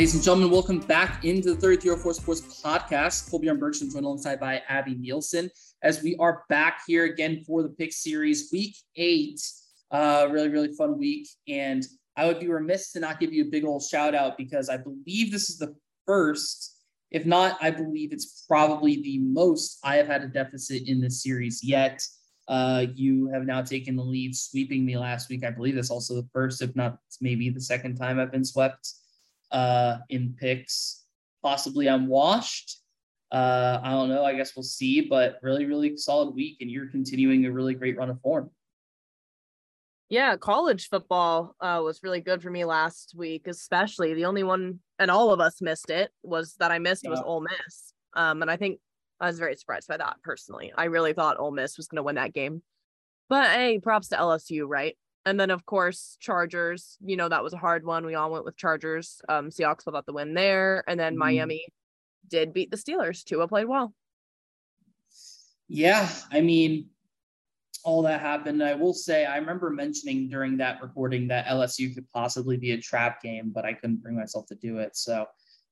Ladies and gentlemen, welcome back into the 304 Sports Podcast. Colby Bergstrom joined alongside by Abby Nielsen as we are back here again for the pick series week eight. Uh, really, really fun week. And I would be remiss to not give you a big old shout out because I believe this is the first, if not, I believe it's probably the most I have had a deficit in this series yet. Uh, you have now taken the lead, sweeping me last week. I believe that's also the first, if not maybe the second time I've been swept uh, in picks. Possibly I'm washed. Uh, I don't know. I guess we'll see, but really, really solid week, and you're continuing a really great run of form. Yeah, college football uh, was really good for me last week, especially the only one, and all of us missed it, was that I missed yeah. was Ole Miss. Um, and I think I was very surprised by that personally. I really thought Ole Miss was going to win that game. But hey, props to LSU, right? And then of course Chargers, you know that was a hard one. We all went with Chargers. Um, Seahawks pulled out the win there, and then mm. Miami did beat the Steelers. Tua played well. Yeah, I mean, all that happened. I will say, I remember mentioning during that recording that LSU could possibly be a trap game, but I couldn't bring myself to do it. So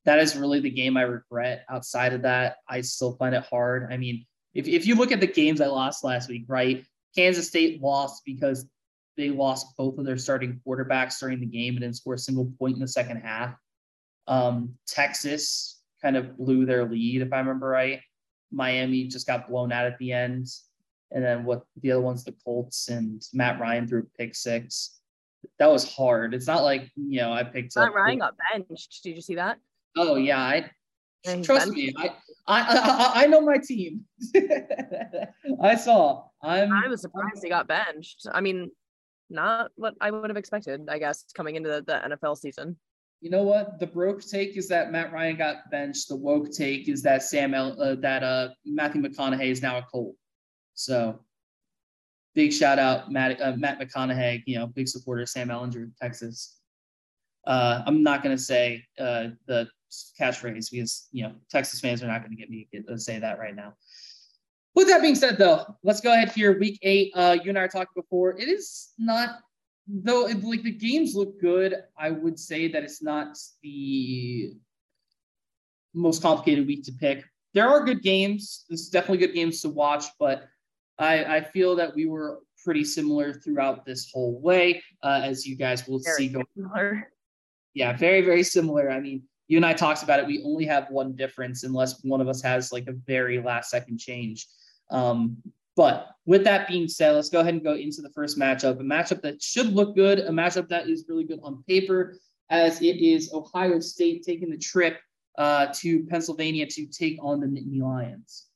that is really the game I regret. Outside of that, I still find it hard. I mean, if, if you look at the games I lost last week, right? Kansas State lost because they lost both of their starting quarterbacks during the game and didn't score a single point in the second half. Um, Texas kind of blew their lead, if I remember right. Miami just got blown out at the end. And then what the other one's the Colts and Matt Ryan threw pick six. That was hard. It's not like, you know, I picked Matt up. Ryan got benched. Did you see that? Oh yeah. I trust me. I, I, I I know my team. I saw. I'm I was surprised he got benched. I mean, not what I would have expected, I guess, coming into the, the NFL season. You know what? The broke take is that Matt Ryan got benched. The woke take is that Sam El- uh, that uh, Matthew McConaughey is now a Colt. So big shout out Matt uh, Matt McConaughey. You know, big supporter Sam Ehlinger, Texas. Uh, I'm not to say uh, the catchphrase because you know Texas fans are not to get me to say that right now. With that being said, though, let's go ahead here. Week eight, uh, you and I talked before. It is not, though, it, like the games look good. I would say that it's not the most complicated week to pick. There are good games. This is definitely good games to watch, but I, I feel that we were pretty similar throughout this whole way, uh, as you guys will very see. Going. Similar. Yeah, very, very similar. I mean, you and I talked about it. We only have one difference unless one of us has like a very last second change. Um, but with that being said, let's go ahead and go into the first matchup. A matchup that should look good, a matchup that is really good on paper, as it is Ohio State taking the trip uh, to Pennsylvania to take on the Nittany Lions.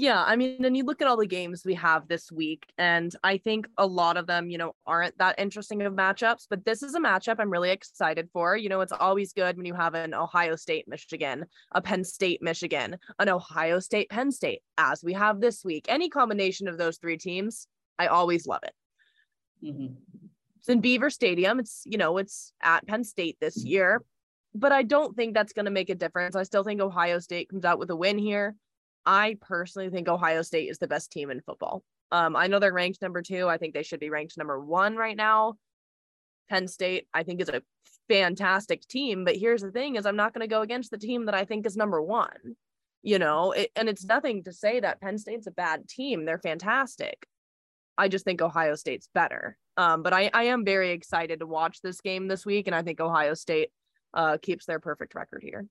Yeah, I mean, and you look at all the games we have this week, and I think a lot of them, you know, aren't that interesting of matchups, but this is a matchup I'm really excited for. You know, it's always good when you have an Ohio State, Michigan, a Penn State, Michigan, an Ohio State, Penn State, as we have this week. Any combination of those three teams, I always love it. Mm-hmm. It's in Beaver Stadium. It's, you know, it's at Penn State this year, but I don't think that's going to make a difference. I still think Ohio State comes out with a win here. I personally think Ohio State is the best team in football. Um, I know they're ranked number two. I think they should be ranked number one right now. Penn State, I think, is a fantastic team. But here's the thing: is I'm not going to go against the team that I think is number one. You know, it, and it's nothing to say that Penn State's a bad team. They're fantastic. I just think Ohio State's better. Um, but I, I am very excited to watch this game this week, and I think Ohio State uh, keeps their perfect record here.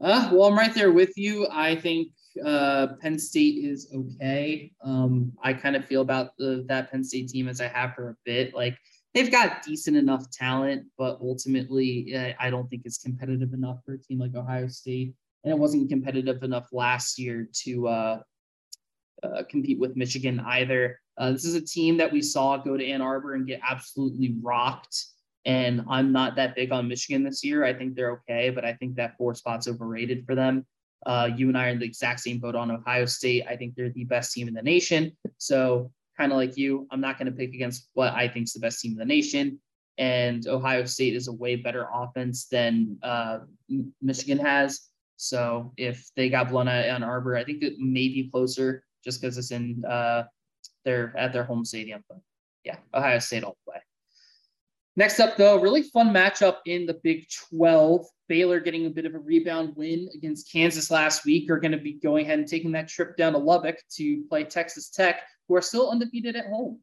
Uh, well, I'm right there with you. I think uh, Penn State is okay. Um, I kind of feel about the, that Penn State team as I have for a bit. Like they've got decent enough talent, but ultimately, uh, I don't think it's competitive enough for a team like Ohio State. And it wasn't competitive enough last year to uh, uh, compete with Michigan either. Uh, this is a team that we saw go to Ann Arbor and get absolutely rocked. And I'm not that big on Michigan this year. I think they're okay, but I think that four spot's overrated for them. Uh, you and I are in the exact same boat on Ohio State. I think they're the best team in the nation. So, kind of like you, I'm not going to pick against what I think is the best team in the nation. And Ohio State is a way better offense than uh, Michigan has. So, if they got blown out on Arbor, I think it may be closer just because it's in uh, their at their home stadium. But yeah, Ohio State all. Next up, though, really fun matchup in the Big 12. Baylor getting a bit of a rebound win against Kansas last week are going to be going ahead and taking that trip down to Lubbock to play Texas Tech, who are still undefeated at home.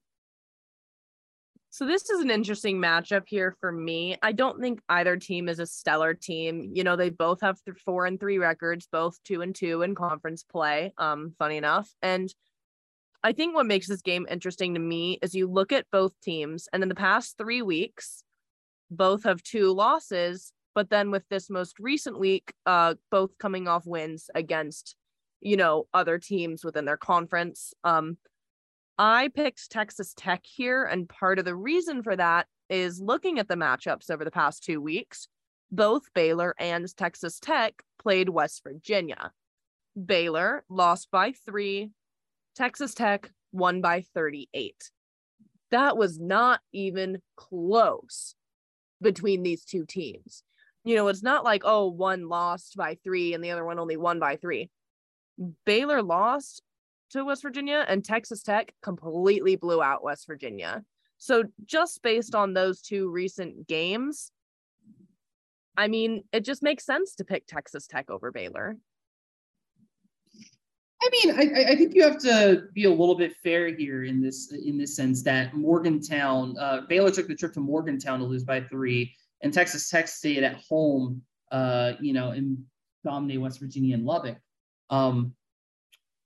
So this is an interesting matchup here for me. I don't think either team is a stellar team. You know, they both have th- four and three records, both two and two in conference play. Um, funny enough, and I think what makes this game interesting to me is you look at both teams, and in the past three weeks, both have two losses. But then with this most recent week, uh, both coming off wins against, you know, other teams within their conference. Um, I picked Texas Tech here, and part of the reason for that is looking at the matchups over the past two weeks. Both Baylor and Texas Tech played West Virginia. Baylor lost by three, Texas Tech won by 38. That was not even close between these two teams. You know, it's not like, oh, one lost by three and the other one only won by three. Baylor lost to West Virginia, and Texas Tech completely blew out West Virginia. So, just based on those two recent games, I mean, it just makes sense to pick Texas Tech over Baylor. I mean, I, I think you have to be a little bit fair here in this in this sense that Morgantown, uh, Baylor took the trip to Morgantown to lose by three, and Texas Tech stayed at home, uh, you know, and dominate West Virginia and Lubbock. Um,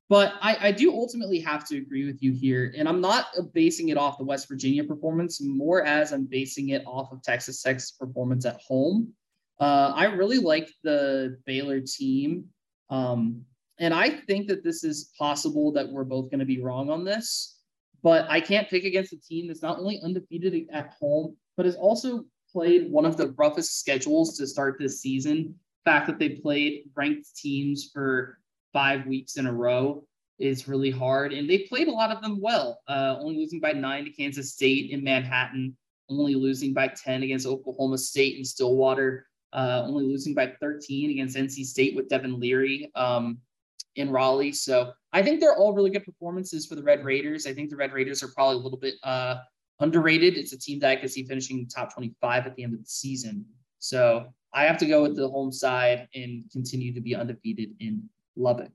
but I, I do ultimately have to agree with you here. And I'm not basing it off the West Virginia performance, more as I'm basing it off of Texas Tech's performance at home. Uh, I really like the Baylor team. Um, and I think that this is possible that we're both going to be wrong on this. But I can't pick against a team that's not only undefeated at home, but has also played one of the roughest schedules to start this season. The fact that they played ranked teams for five weeks in a row is really hard. And they played a lot of them well, uh, only losing by nine to Kansas State in Manhattan, only losing by 10 against Oklahoma State in Stillwater, uh, only losing by 13 against NC State with Devin Leary um, in Raleigh. So I think they're all really good performances for the Red Raiders. I think the Red Raiders are probably a little bit uh, underrated. It's a team that I could see finishing top 25 at the end of the season. So I have to go with the home side and continue to be undefeated in Lubbock.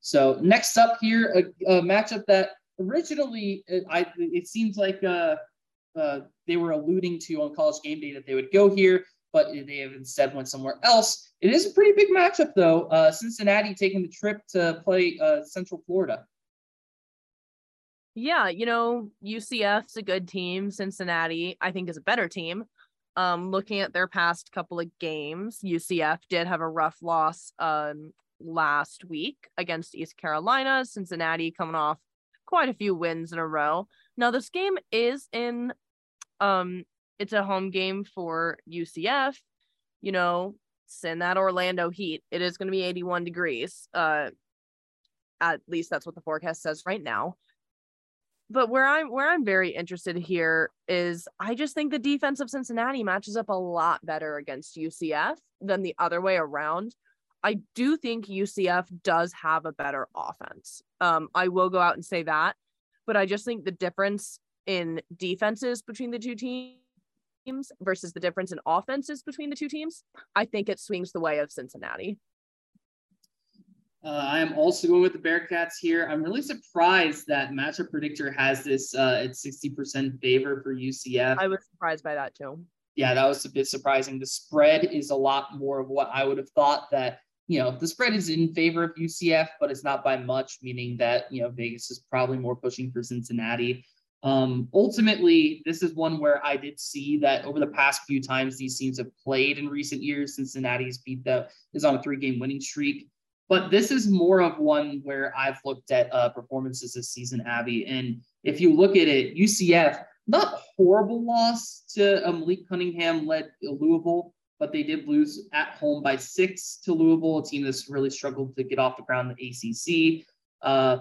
So next up here, a, a matchup that originally it, I, it seems like uh, uh, they were alluding to on College Game Day that they would go here, but they have instead went somewhere else. It is a pretty big matchup though. Uh, Cincinnati taking the trip to play uh, Central Florida. Yeah, you know, UCF's a good team. Cincinnati, I think, is a better team. Um, looking at their past couple of games, UCF did have a rough loss um, last week against East Carolina. Cincinnati coming off quite a few wins in a row. Now this game is in um it's a home game for UCF. You know, send that Orlando heat. It is going to be 81 degrees. Uh at least that's what the forecast says right now. But where I'm where I'm very interested here is I just think the defense of Cincinnati matches up a lot better against UCF than the other way around. I do think UCF does have a better offense. Um, I will go out and say that, but I just think the difference in defenses between the two teams versus the difference in offenses between the two teams, I think it swings the way of Cincinnati. Uh, I am also going with the Bearcats here. I'm really surprised that Matchup Predictor has this uh, at 60% favor for UCF. I was surprised by that too. Yeah, that was a bit surprising. The spread is a lot more of what I would have thought that you know, the spread is in favor of UCF, but it's not by much, meaning that, you know, Vegas is probably more pushing for Cincinnati. Um, ultimately, this is one where I did see that over the past few times these teams have played in recent years, Cincinnati's beat the is on a three game winning streak. But this is more of one where I've looked at uh, performances this season, Abby. And if you look at it, UCF, not horrible loss to a Malik Cunningham led Louisville, but they did lose at home by six to Louisville, a team that's really struggled to get off the ground in the ACC. Uh,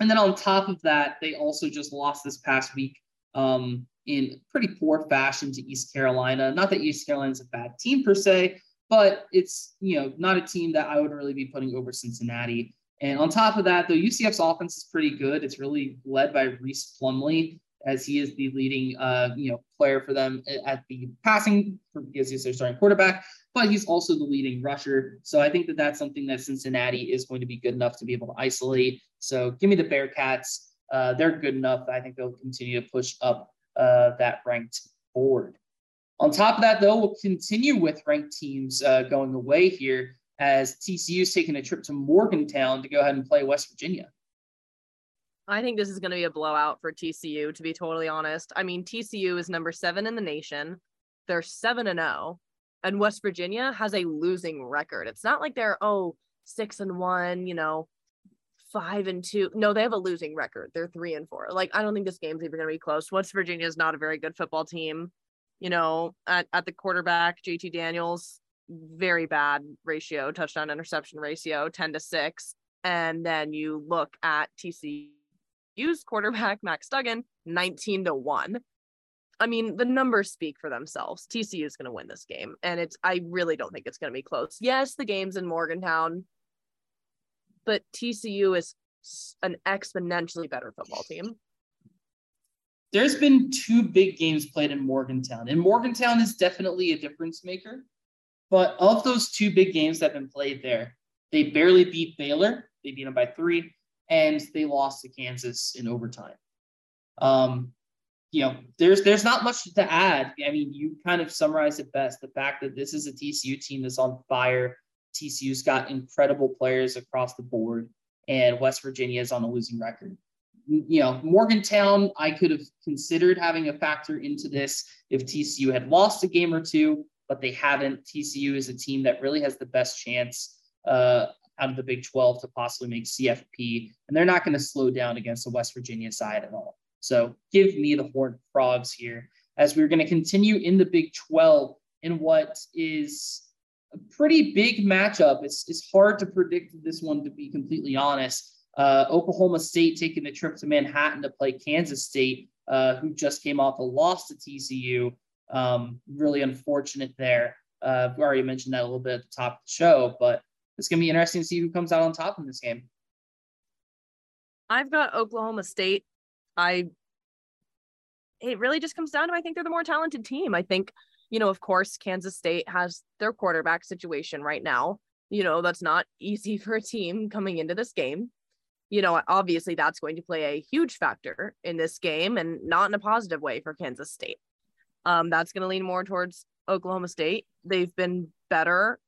and then on top of that, they also just lost this past week um, in pretty poor fashion to East Carolina. Not that East Carolina is a bad team per se, but it's you know not a team that I would really be putting over Cincinnati. And on top of that, though, UCF's offense is pretty good. It's really led by Rhys Plumlee. As he is the leading, uh, you know, player for them at the passing because he's their starting quarterback, but he's also the leading rusher. So I think that that's something that Cincinnati is going to be good enough to be able to isolate. So give me the Bearcats. Uh, they're good enough. I think they'll continue to push up uh, that ranked board. On top of that, though, we'll continue with ranked teams uh, going away here as TCU is taking a trip to Morgantown to go ahead and play West Virginia. I think this is going to be a blowout for TCU, to be totally honest. I mean, TCU is number seven in the nation. They're seven and zero, oh, and West Virginia has a losing record. It's not like they're oh six and one, you know, five and two. No, they have a losing record. They're three and four. Like I don't think this game's even going to be close. West Virginia is not a very good football team. You know, at at the quarterback, JT Daniels, very bad ratio, touchdown interception ratio, ten to six. And then you look at TCU Use quarterback Max Duggan 19 to 1. I mean, the numbers speak for themselves. TCU is going to win this game. And it's, I really don't think it's going to be close. Yes, the game's in Morgantown, but TCU is an exponentially better football team. There's been two big games played in Morgantown, and Morgantown is definitely a difference maker. But of those two big games that have been played there, they barely beat Baylor. They beat them by three and they lost to Kansas in overtime. Um, you know, there's there's not much to add. I mean, you kind of summarized it best. The fact that this is a TCU team that's on fire. TCU's got incredible players across the board, and West Virginia is on a losing record. You know, Morgantown, I could have considered having a factor into this if TCU had lost a game or two, but they haven't. TCU is a team that really has the best chance uh, out of the Big 12 to possibly make CFP, and they're not going to slow down against the West Virginia side at all. So give me the Horned Frogs here as we're going to continue in the Big 12 in what is a pretty big matchup. It's, it's hard to predict this one, to be completely honest. Uh, Oklahoma State taking the trip to Manhattan to play Kansas State, uh, who just came off a loss to TCU. Um, really unfortunate there. Uh, we already mentioned that a little bit at the top of the show, but it's going to be interesting to see who comes out on top in this game. I've got Oklahoma State. I it really just comes down to I think they're the more talented team. I think, you know, of course, Kansas State has their quarterback situation right now. You know, that's not easy for a team coming into this game. You know, obviously that's going to play a huge factor in this game and not in a positive way for Kansas State. Um, that's going to lean more towards Oklahoma State. They've been better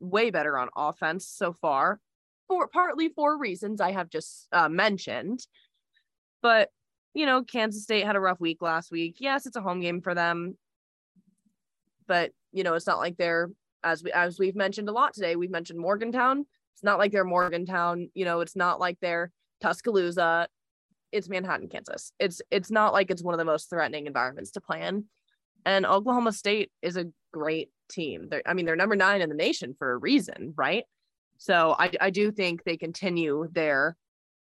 way better on offense so far, for partly for reasons I have just uh, mentioned. But you know, Kansas State had a rough week last week. Yes, it's a home game for them, but you know, it's not like they're as we as we've mentioned a lot today. We've mentioned Morgantown. It's not like they're Morgantown. You know, it's not like they're Tuscaloosa. It's Manhattan, Kansas. It's it's not like it's one of the most threatening environments to play in. And Oklahoma State is a great team. They're, I mean, they're number nine in the nation for a reason, right? So I, I do think they continue their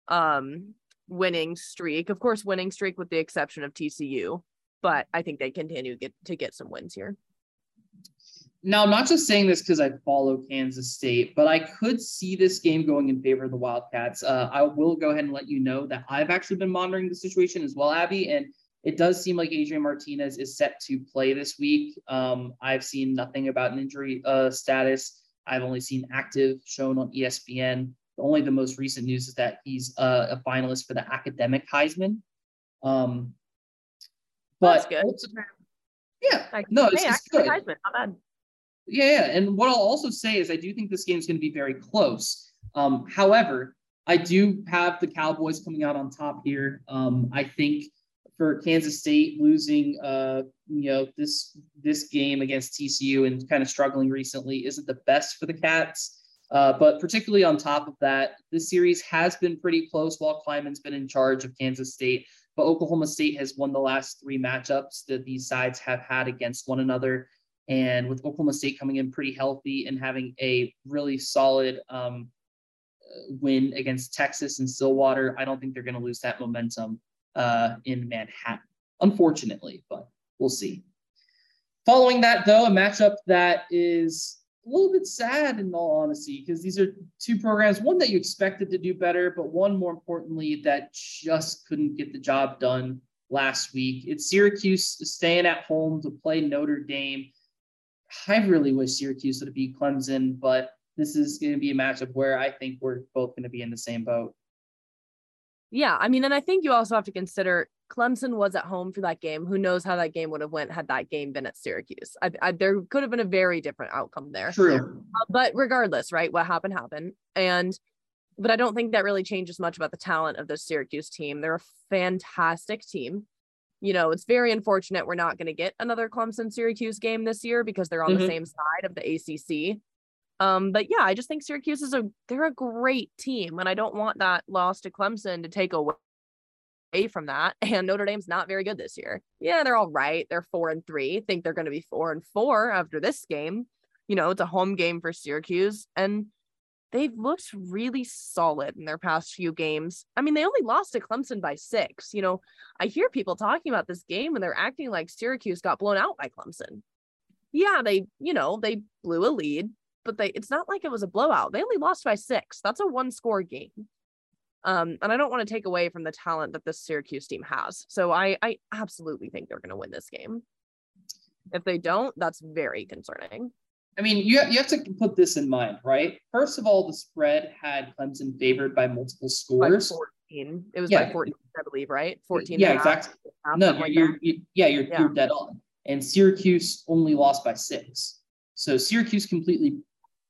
um, winning streak. Of course, winning streak with the exception of TCU, but I think they continue get, to get some wins here. Now, I'm not just saying this because I follow Kansas State, but I could see this game going in favor of the Wildcats. Uh, I will go ahead and let you know that I've actually been monitoring the situation as well, Abby, and it does seem like Adrian Martinez is set to play this week. Um, I've seen nothing about an injury uh, status. I've only seen active shown on ESPN. Only the most recent news is that he's uh, a finalist for the academic Heisman. Um, but yeah, no, it's, hey, it's good. Heisman, not bad. Yeah, yeah, and what I'll also say is I do think this game is going to be very close. Um, however, I do have the Cowboys coming out on top here. Um, I think for Kansas State losing, uh, you know, this this game against TCU and kind of struggling recently isn't the best for the Cats. Uh, but particularly on top of that, this series has been pretty close while Klieman's been in charge of Kansas State. But Oklahoma State has won the last three matchups that these sides have had against one another. And with Oklahoma State coming in pretty healthy and having a really solid um, win against Texas and Stillwater, I don't think they're going to lose that momentum uh, in Manhattan, unfortunately, but we'll see. Following that, though, a matchup that is a little bit sad in all honesty, because these are two programs, one that you expected to do better, but one more importantly that just couldn't get the job done last week. It's Syracuse staying at home to play Notre Dame. I really wish Syracuse would have beat Clemson, but this is going to be a matchup where I think we're both going to be in the same boat. Yeah, I mean, and I think you also have to consider Clemson was at home for that game. Who knows how that game would have went had that game been at Syracuse? I, I, there could have been a very different outcome there. True. Uh, but regardless, right? What happened happened, and but I don't think that really changes much about the talent of the Syracuse team. They're a fantastic team. You know, it's very unfortunate we're not going to get another Clemson Syracuse game this year because they're on mm-hmm. the same side of the ACC. Um, but yeah, I just think Syracuse is a they're a great team, and I don't want that loss to Clemson to take away from that. And Notre Dame's not very good this year. Yeah, they're all right. They're four and three. Think they're going to be four and four after this game. You know, it's a home game for Syracuse, and they've looked really solid in their past few games. I mean, they only lost to Clemson by six. You know, I hear people talking about this game and they're acting like Syracuse got blown out by Clemson. Yeah, they, you know, they blew a lead, but they it's not like it was a blowout. They only lost by six. That's a one score game. Um, and I don't want to take away from the talent that this Syracuse team has. So I I absolutely think they're going to win this game. If they don't, that's very concerning. I mean, you have, you have to put this in mind, right? First of all, the spread had Clemson favored by multiple scores. By 14. It was yeah. by 14, I believe, right? 14. Yeah, exactly. No, you're, you're, you, yeah, you're, yeah. you're dead on. And Syracuse only lost by six. So Syracuse completely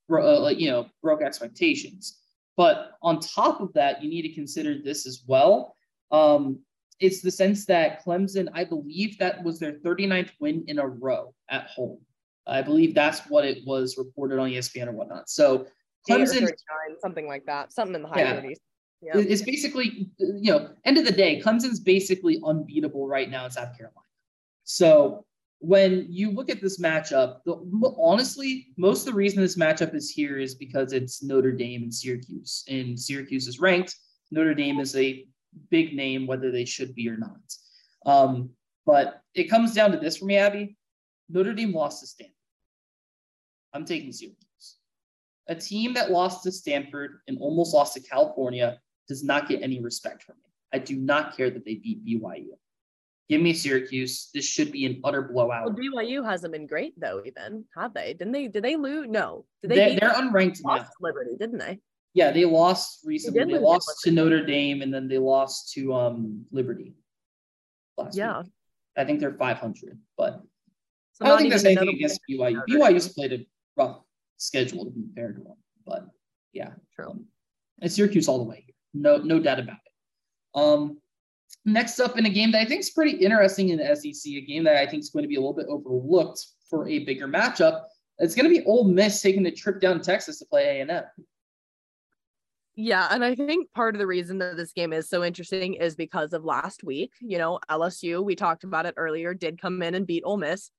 uh, like you know broke expectations. But on top of that, you need to consider this as well. Um, it's the sense that Clemson, I believe that was their 39th win in a row at home. I believe that's what it was reported on ESPN or whatnot. So Clemson, something like that, something in the high yeah, 30s. Yeah. It's basically, you know, end of the day, Clemson's basically unbeatable right now in South Carolina. So when you look at this matchup, the, honestly, most of the reason this matchup is here is because it's Notre Dame and Syracuse, and Syracuse is ranked. Notre Dame is a big name, whether they should be or not. Um, but it comes down to this for me, Abby. Notre Dame lost to Stanford. I'm taking Syracuse. A team that lost to Stanford and almost lost to California does not get any respect from me. I do not care that they beat BYU. Give me Syracuse. This should be an utter blowout. Well, BYU hasn't been great though, even have they? Didn't they? Did they lose? No. Did they? They're, they're unranked now. Liberty, didn't they? Yeah, they lost recently. They, they lost to Notre Dame, and then they lost to um Liberty. yeah, week. I think they're 500, but so I don't think there's anything against BYU. BYU's played a rough schedule to be fair to them, but yeah, true. Um, and Syracuse all the way. No, no doubt about it. Um, Next up in a game that I think is pretty interesting in the SEC, a game that I think is going to be a little bit overlooked for a bigger matchup. It's going to be Ole Miss taking a trip down to Texas to play A&M. Yeah, and I think part of the reason that this game is so interesting is because of last week. You know, LSU, we talked about it earlier, did come in and beat Ole Miss.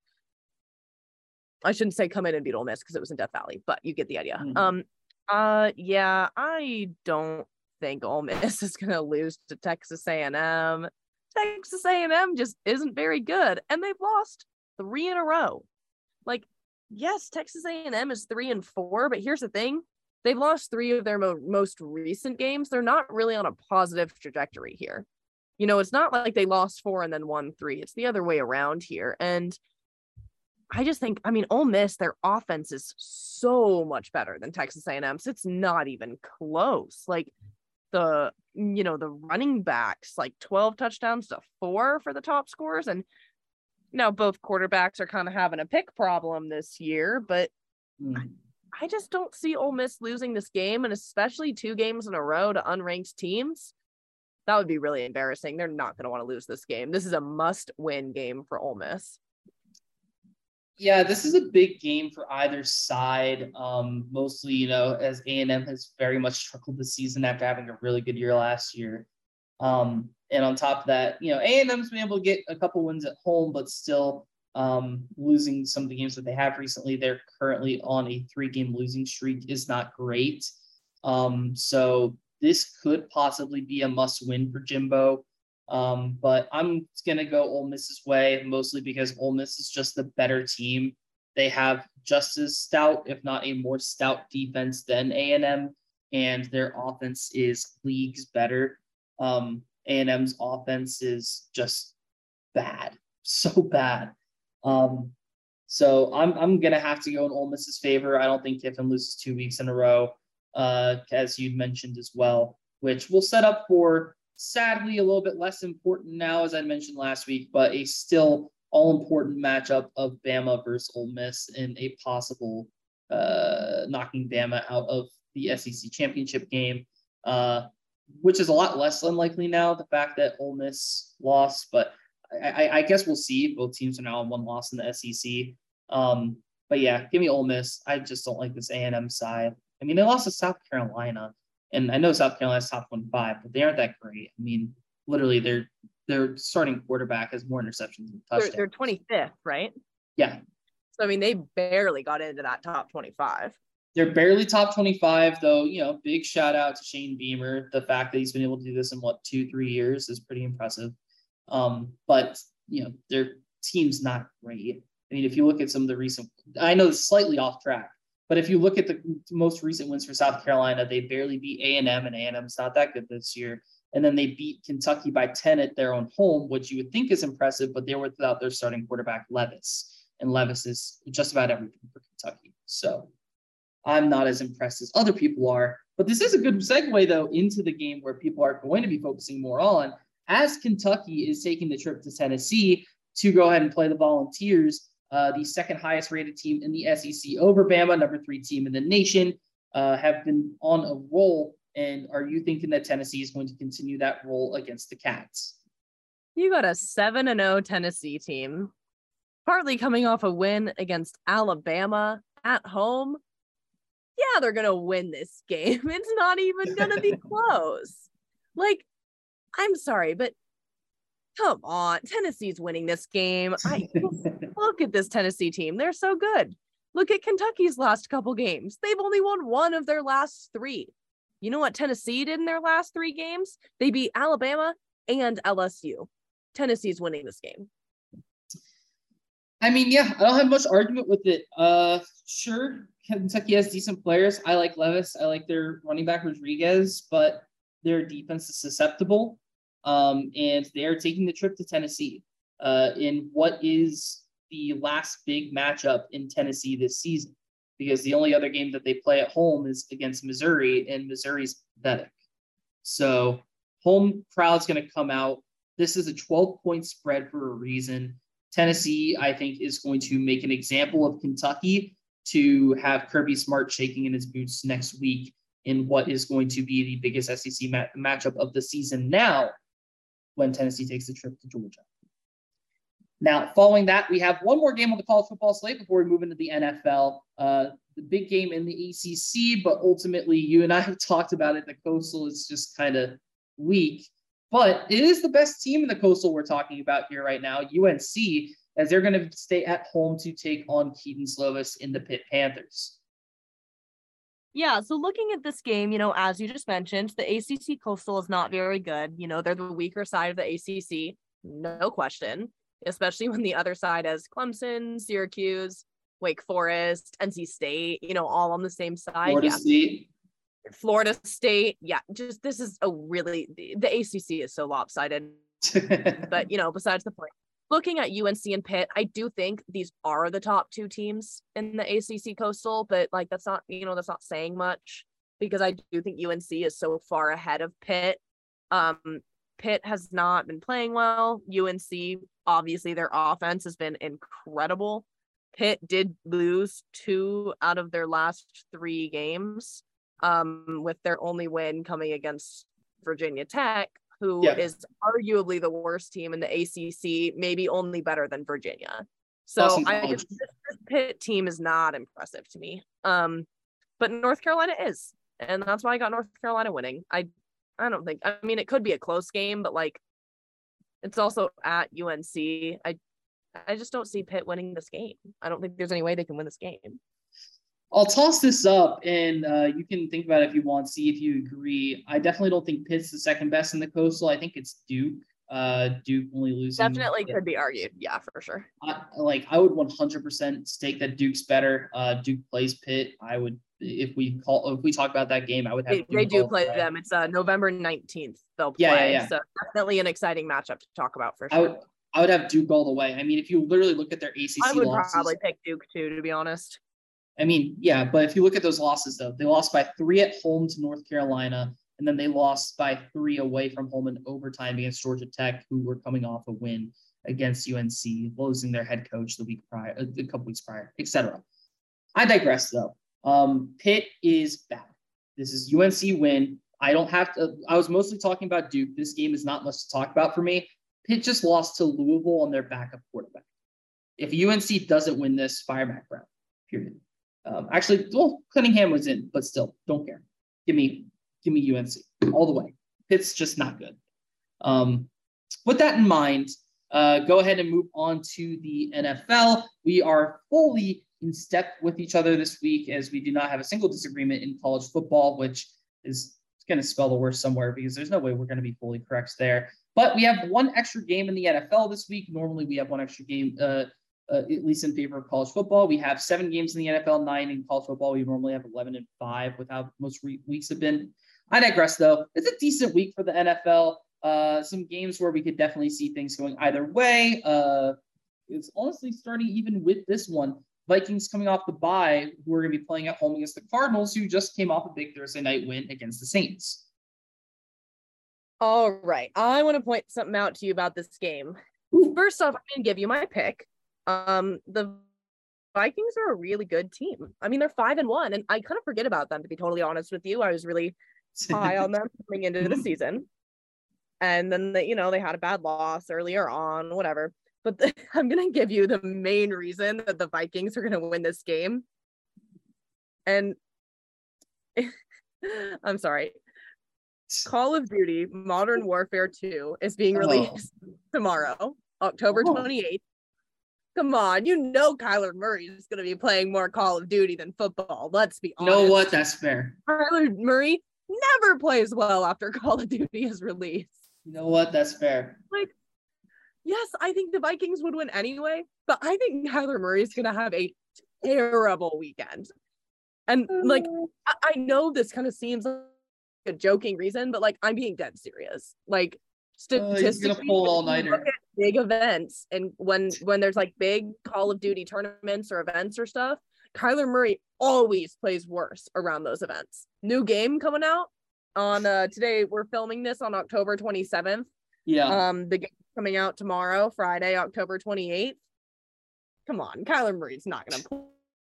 I shouldn't say come in and beat Ole Miss because it was in Death Valley, but you get the idea. Mm-hmm. Um, uh, yeah, I don't think Ole Miss is going to lose to Texas A&M. Texas A&M just isn't very good, and they've lost three in a row. Like, yes, Texas A&M is three and four, but here's the thing: they've lost three of their mo- most recent games. They're not really on a positive trajectory here. You know, it's not like they lost four and then won three. It's the other way around here, and I just think, I mean, Ole Miss, their offense is so much better than Texas A&M's. It's not even close. Like the you know the running backs like 12 touchdowns to four for the top scores and now both quarterbacks are kind of having a pick problem this year but mm. I, I just don't see Ole Miss losing this game and especially two games in a row to unranked teams. That would be really embarrassing. They're not going to want to lose this game. This is a must win game for Ole Miss yeah, this is a big game for either side. Um, mostly, you know, as A and M has very much struggled this season after having a really good year last year. Um, and on top of that, you know, A and M's been able to get a couple wins at home, but still um, losing some of the games that they have recently. They're currently on a three-game losing streak. is not great. Um, so this could possibly be a must-win for Jimbo. Um, but I'm to go Ole Miss's way, mostly because Ole Miss is just the better team. They have just as stout, if not a more stout defense than A&M, and their offense is leagues better. Um, A&M's offense is just bad, so bad. Um, so I'm I'm gonna have to go in Ole Miss's favor. I don't think Kiffin loses two weeks in a row, uh, as you mentioned as well, which will set up for sadly a little bit less important now, as I mentioned last week, but a still all important matchup of Bama versus Ole Miss in a possible uh, knocking Bama out of the SEC championship game, uh, which is a lot less unlikely now. The fact that Ole Miss lost, but I, I, guess we'll see. Both teams are now on one loss in the SEC. Um, but yeah, give me Ole Miss. I just don't like this A and M side. I mean, they lost to South Carolina, and I know South Carolina's top one five, but they aren't that great. I mean, literally, their their starting quarterback has more interceptions than touchdowns. They're, they're 25th, right? Yeah. So I mean, they barely got into that top 25. They're barely top 25, though. You know, big shout out to Shane Beamer. The fact that he's been able to do this in what two, three years is pretty impressive. Um, but you know, their team's not great. I mean, if you look at some of the recent, I know it's slightly off track, but if you look at the most recent wins for South Carolina, they barely beat A and M, and A and M's not that good this year. And then they beat Kentucky by 10 at their own home, which you would think is impressive, but they were without their starting quarterback Levis, and Levis is just about everything for Kentucky. So I'm not as impressed as other people are. But this is a good segue though into the game where people are going to be focusing more on as Kentucky is taking the trip to Tennessee to go ahead and play the Volunteers, uh, the second highest rated team in the SEC over Bama, number three team in the nation, uh, have been on a roll. And are you thinking that Tennessee is going to continue that roll against the Cats? You got a 7 and 0 Tennessee team, partly coming off a win against Alabama at home. Yeah, they're going to win this game. It's not even going to be close. Like, I'm sorry, but come on. Tennessee's winning this game. I look at this Tennessee team. They're so good. Look at Kentucky's last couple games. They've only won one of their last three. You know what Tennessee did in their last three games? They beat Alabama and LSU. Tennessee's winning this game. I mean, yeah, I don't have much argument with it. Uh, sure, Kentucky has decent players. I like Levis. I like their running back Rodriguez, but their defense is susceptible. Um, and they are taking the trip to Tennessee uh, in what is the last big matchup in Tennessee this season, because the only other game that they play at home is against Missouri, and Missouri's pathetic. So, home crowd's going to come out. This is a 12 point spread for a reason. Tennessee, I think, is going to make an example of Kentucky to have Kirby Smart shaking in his boots next week in what is going to be the biggest SEC mat- matchup of the season now when Tennessee takes the trip to Georgia. Now, following that, we have one more game on the college football slate before we move into the NFL. Uh, the big game in the ACC, but ultimately, you and I have talked about it. The Coastal is just kind of weak, but it is the best team in the Coastal we're talking about here right now, UNC, as they're going to stay at home to take on Kedon Slovis in the Pitt Panthers. Yeah, so looking at this game, you know, as you just mentioned, the ACC Coastal is not very good. You know, they're the weaker side of the ACC, no question, especially when the other side has Clemson, Syracuse, Wake Forest, NC State, you know, all on the same side. Florida yeah. State. Florida State. Yeah, just this is a really the, the ACC is so lopsided. but, you know, besides the point looking at UNC and Pitt, I do think these are the top two teams in the ACC Coastal, but like that's not, you know, that's not saying much because I do think UNC is so far ahead of Pitt. Um, Pitt has not been playing well. UNC, obviously, their offense has been incredible. Pitt did lose two out of their last three games, um, with their only win coming against Virginia Tech who yeah. is arguably the worst team in the ACC, maybe only better than Virginia. So I this, this Pitt team is not impressive to me. Um, but North Carolina is, and that's why I got North Carolina winning. I I don't think. I mean, it could be a close game, but like, it's also at UNC. I I just don't see Pitt winning this game. I don't think there's any way they can win this game. I'll toss this up and uh, you can think about it if you want, see if you agree. I definitely don't think Pitt's the second best in the coastal. I think it's Duke. Uh, Duke only losing. Definitely could be argued. Yeah, for sure. I, like I would 100% stake that Duke's better. Uh, Duke plays Pitt. I would if we call if we talk about that game, I would have. They, they do play them. It's uh, November 19th. They'll play. Yeah, yeah, yeah. So definitely an exciting matchup to talk about for sure. I would, I would have Duke all the way. I mean, if you literally look at their ACC losses. I would losses, probably pick Duke too, to be honest. I mean, yeah, but if you look at those losses though, they lost by three at home to North Carolina, and then they lost by three away from home in overtime against Georgia Tech, who were coming off a win against UNC, losing their head coach the week prior, a couple weeks prior, etc. I digress though. Um, Pitt is bad. This is UNC win. I don't have to. I was mostly talking about Duke. This game is not much to talk about for me. Pitt just lost to Louisville on their backup quarterback. If UNC doesn't win this, fire Mack Brown. Period. Um, actually, well, Cunningham was in, but still, don't care. Give me, give me UNC all the way. Pitt's just not good. Um, with that in mind, uh, go ahead and move on to the NFL. We are fully in step with each other this week as we do not have a single disagreement in college football, which is going to spell the worst somewhere because there's no way we're going to be fully correct there. But we have one extra game in the NFL this week. Normally, we have one extra game, uh, uh, at least in favor of college football. We have seven games in the NFL, nine in college football. We normally have 11 and five with how most re- weeks have been. I digress, though. It's a decent week for the NFL. Uh, some games where we could definitely see things going either way. Uh, it's honestly starting even with this one. Vikings coming off the bye, who are going to be playing at home against the Cardinals, who just came off a big Thursday night win against the Saints. All right. I want to point something out to you about this game. Ooh. First off, I'm going to give you my pick. Um, the Vikings are a really good team. I mean, they're five and one, and I kind of forget about them, to be totally honest with you. I was really high on them coming into the season. And then, they, you know, they had a bad loss earlier on, whatever. But the, I'm going to give you the main reason that the Vikings are going to win this game. And I'm sorry. Call of Duty Modern Warfare 2 is being oh. released oh. tomorrow, October 28th. Come on, you know Kyler Murray is going to be playing more Call of Duty than football. Let's be honest. You know what? That's fair. Kyler Murray never plays well after Call of Duty is released. You know what? That's fair. Like yes, I think the Vikings would win anyway, but I think Kyler Murray is going to have a terrible weekend. And like, I, I know this kind of seems like a joking reason, but like, I'm being dead serious. Like, statistically, uh, pull all nighter. Big events, and when when there's like big Call of Duty tournaments or events or stuff, Kyler Murray always plays worse around those events. New game coming out on uh today. We're filming this on October 27th. Yeah. Um, the game coming out tomorrow, Friday, October 28th. Come on, Kyler Murray's not going to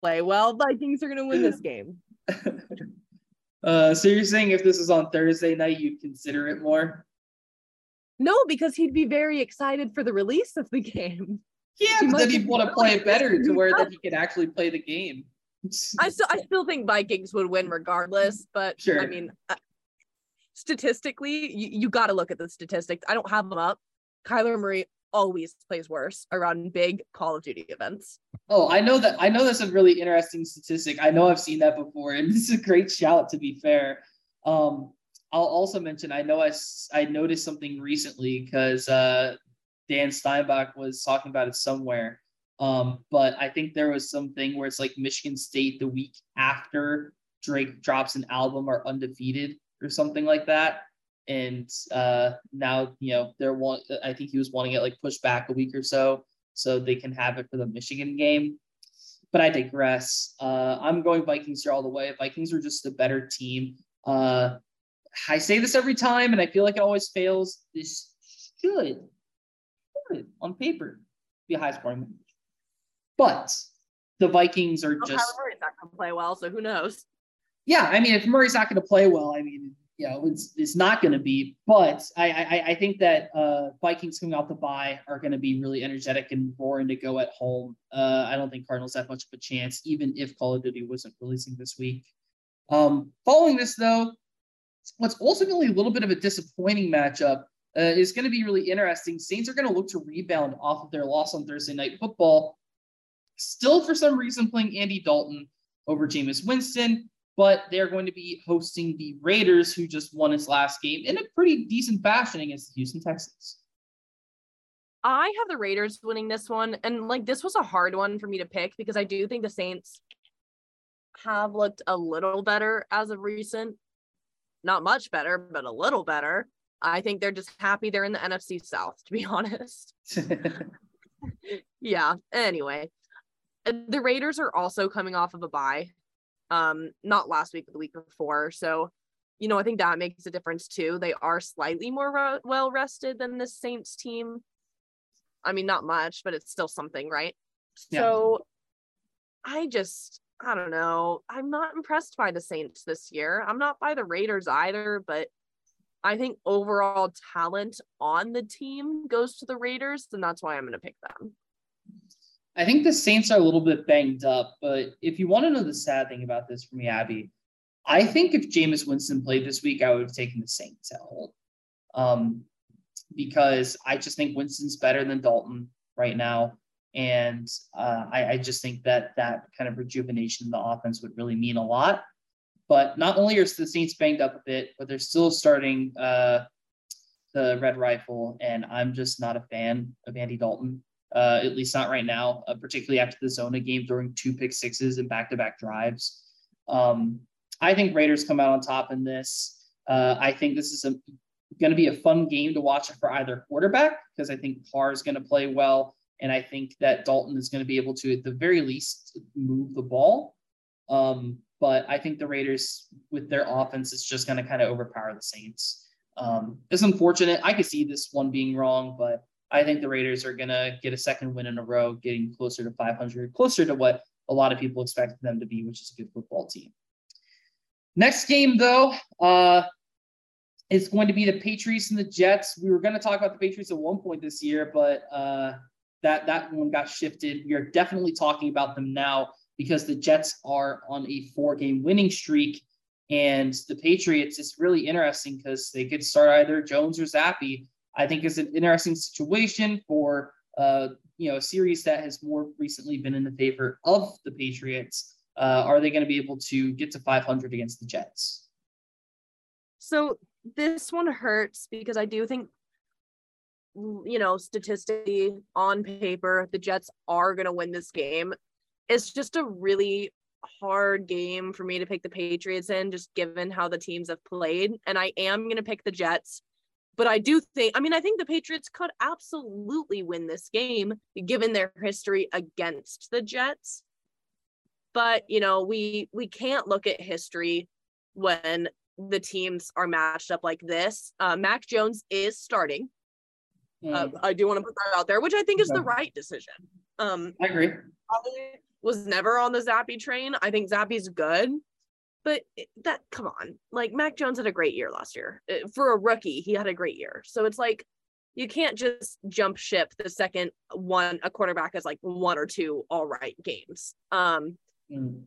play well. Vikings are going to win this game. uh, so you're saying if this is on Thursday night, you'd consider it more? No, because he'd be very excited for the release of the game. Yeah, he but then he'd want to play it better to where that he could actually play the game. I still, I still think Vikings would win regardless. But sure. I mean, statistically, you, you got to look at the statistics. I don't have them up, Kyler Murray always plays worse around big Call of Duty events. Oh, I know that. I know that's a really interesting statistic. I know I've seen that before, and this is a great shout. To be fair, um, I'll also mention. I know I I noticed something recently because uh, Dan Steinbach was talking about it somewhere. Um, but I think there was something where it's like Michigan State the week after Drake drops an album are undefeated or something like that and uh, now you know they're one. I think he was wanting it like pushed back a week or so so they can have it for the Michigan game. But I digress. Uh, I'm going Vikings here all the way. Vikings are just a better team. Uh, I say this every time, and I feel like it always fails. This should, should on paper, be a high scoring match, but the Vikings are well, just. Murray's not going to play well, so who knows? Yeah, I mean, if Murray's not going to play well, I mean, you know, it's it's not going to be. But I, I I think that uh, Vikings coming off the bye are going to be really energetic and roaring to go at home. Uh, I don't think Cardinals have much of a chance, even if Call of Duty wasn't releasing this week. Um, following this though, what's ultimately a little bit of a disappointing matchup uh, is going to be really interesting. Saints are going to look to rebound off of their loss on Thursday Night Football. Still, for some reason, playing Andy Dalton over Jameis Winston but they're going to be hosting the Raiders, who just won its last game in a pretty decent fashion against the Houston Texans. I have the Raiders winning this one. And like this was a hard one for me to pick because I do think the Saints have looked a little better as of recent. Not much better, but a little better. I think they're just happy they're in the NFC South, to be honest. yeah. Anyway, the Raiders are also coming off of a bye. Um, not last week, but the week before. So, you know, I think that makes a difference too. They are slightly more re- well rested than the Saints team. I mean, not much, but it's still something, right? Yeah. So I just, I don't know. I'm not impressed by the Saints this year. I'm not by the Raiders either, but I think overall talent on the team goes to the Raiders, and that's why I'm going to pick them. I think the Saints are a little bit banged up, but if you want to know the sad thing about this for me, Abby, I think if Jameis Winston played this week, I would have taken the Saints at home. Um, because I just think Winston's better than Dalton right now. And uh, I, I, just think that that kind of rejuvenation in the offense would really mean a lot. But not only are the Saints banged up a bit, but they're still starting uh, the Red Rifle, and I'm just not a fan of Andy Dalton. Uh, at least not right now, uh, particularly after the Zona game throwing two pick sixes and back-to-back drives. Um, I think Raiders come out on top in this. Uh, I think this is going to be a fun game to watch for either quarterback because I think Carr is going to play well, and I think that Dalton is going to be able to, at the very least, move the ball. Um, but I think the Raiders, with their offense, is just going to kind of overpower the Saints. Um, it's unfortunate. I could see this one being wrong, but I think the Raiders are going to get a second win in a row, getting closer to 500, closer to what a lot of people expected them to be, which is a good football team. Next game, though, uh, is going to be the Patriots and the Jets. We were going to talk about the Patriots at one point this year, but uh, that that one got shifted. We are definitely talking about them now because the Jets are on a four-game winning streak, and the Patriots. It's really interesting because they could start either Jones or Zappe. I think it's an interesting situation for uh, you know a series that has more recently been in the favor of the Patriots. Uh, are they going to be able to get to 500 against the Jets? So this one hurts because I do think, you know, statistically on paper, the Jets are going to win this game. It's just a really hard game for me to pick the Patriots in, just given how the teams have played. And I am going to pick the Jets. But I do think, I mean, I think the Patriots could absolutely win this game given their history against the Jets. But, you know, we we can't look at history when the teams are matched up like this. Uh, Mac Jones is starting. Mm. Uh, I do want to put that out there, which I think is the right decision. Um, I agree. was never on the Zappe train. I think Zappe's good, but that come on, like Mac Jones had a great year last year uh, for a rookie. He had a great year, so it's like you can't just jump ship the second one a quarterback has like one or two all right games. Um, mm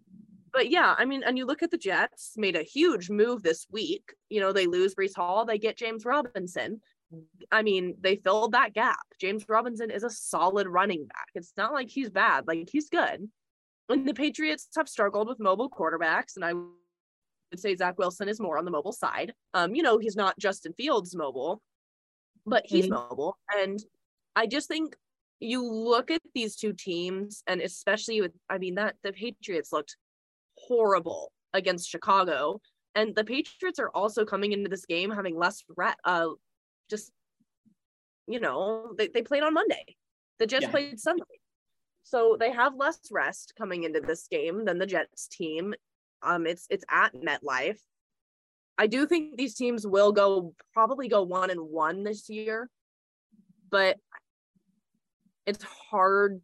but yeah, I mean, and you look at the Jets made a huge move this week. You know, they lose Breece Hall, they get James Robinson. I mean, they filled that gap. James Robinson is a solid running back. It's not like he's bad, like he's good. And the Patriots have struggled with mobile quarterbacks, and I would say Zach Wilson is more on the mobile side. Um, you know, he's not Justin Fields mobile, but he's mm-hmm. mobile. And I just think you look at these two teams, and especially with, I mean, that the Patriots looked horrible against Chicago. And the Patriots are also coming into this game having less re- uh just you know, they, they played on Monday. The Jets yeah. played Sunday. So they have less rest coming into this game than the Jets team. Um it's it's at MetLife. I do think these teams will go probably go one and one this year, but it's hard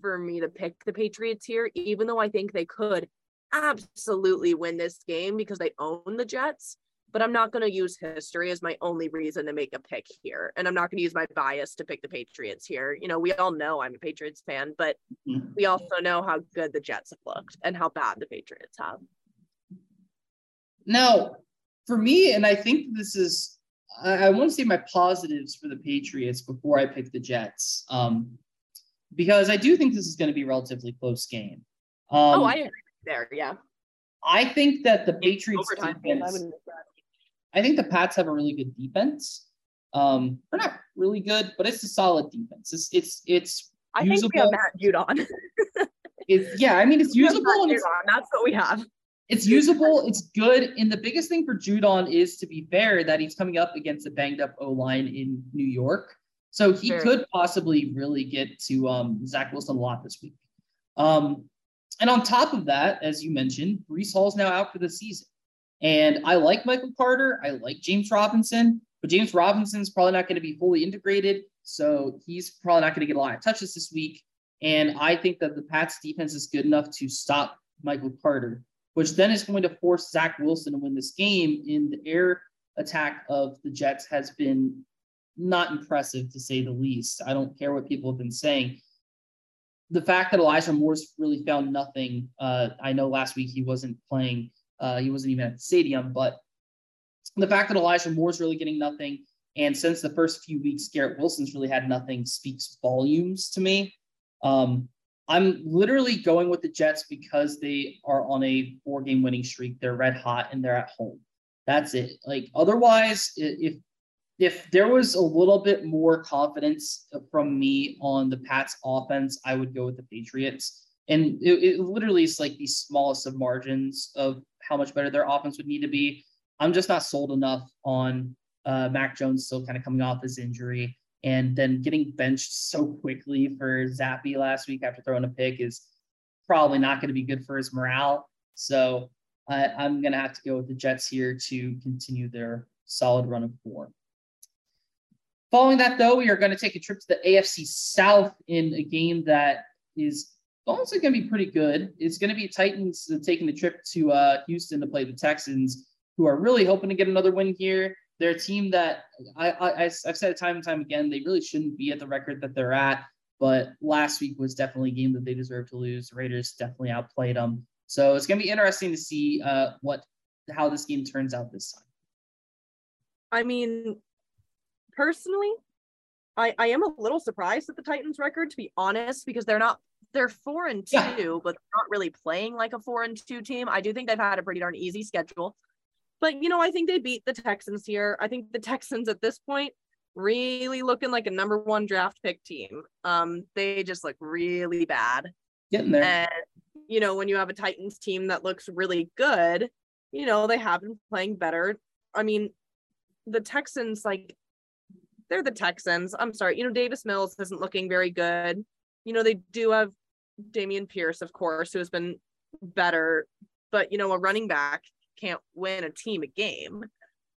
for me to pick the Patriots here, even though I think they could absolutely win this game because they own the Jets. But I'm not going to use history as my only reason to make a pick here. And I'm not going to use my bias to pick the Patriots here. You know, we all know I'm a Patriots fan, but mm-hmm. we also know how good the Jets have looked and how bad the Patriots have. Now, for me, and I think this is, I, I want to say my positives for the Patriots before I pick the Jets. Um, because I do think this is going to be a relatively close game. Um, oh, I agree there. Yeah. I think that the Patriots defense, I think the Pats have a really good defense. Um, they're not really good, but it's a solid defense. It's it's it's I usable. think we have Matt Judon. it's yeah, I mean it's usable. It's, Judon, that's what we have. it's usable. It's good. And the biggest thing for Judon is, to be fair, that he's coming up against a banged up O line in New York. So he sure. could possibly really get to um, Zach Wilson a lot this week. Um, and on top of that, as you mentioned, Breece Hall's now out for the season. And I like Michael Carter. I like James Robinson, but James Robinson's probably not going to be fully integrated. So he's probably not going to get a lot of touches this week. And I think that the Pats defense is good enough to stop Michael Carter, which then is going to force Zach Wilson to win this game. In the air attack of the Jets has been not impressive to say the least. I don't care what people have been saying. The fact that Elijah Moore's really found nothing. Uh, I know last week he wasn't playing, uh, he wasn't even at the stadium, but the fact that Elijah Moore's really getting nothing, and since the first few weeks, Garrett Wilson's really had nothing, speaks volumes to me. Um, I'm literally going with the Jets because they are on a four game winning streak. They're red hot and they're at home. That's it. Like otherwise, if if there was a little bit more confidence from me on the Pats offense, I would go with the Patriots. And it, it, literally is like the smallest of margins of how much better their offense would need to be. I'm just not sold enough on uh, Mac Jones still kind of coming off his injury and then getting benched so quickly for Zappe last week after throwing a pick is probably not going to be good for his morale. So I, I'm going to have to go with the Jets here to continue their solid run of form. Following that, though, we are going to take a trip to the AFC South in a game that is also going to be pretty good. It's going to be Titans taking the trip to uh, Houston to play the Texans, who are really hoping to get another win here. They're a team that I, I, I've said time and time again, they really shouldn't be at the record that they're at. But last week was definitely a game that they deserve to lose. The Raiders definitely outplayed them. So it's going to be interesting to see uh, what how this game turns out this time. I mean, personally, I, I am a little surprised at the Titans record, to be honest, because they're not they're four and two, yeah. but they're not really playing like a four and two team. I do think they've had a pretty darn easy schedule. But you know, I think they beat the Texans here. I think the Texans at this point really looking like a number one draft pick team. Um, they just look really bad. Getting there. And you know, when you have a Titans team that looks really good, you know, they have been playing better. I mean, the Texans, like they're the Texans. I'm sorry. You know, Davis Mills isn't looking very good. You know, they do have Dameon Pierce, of course, who has been better, but you know, a running back can't win a team a game.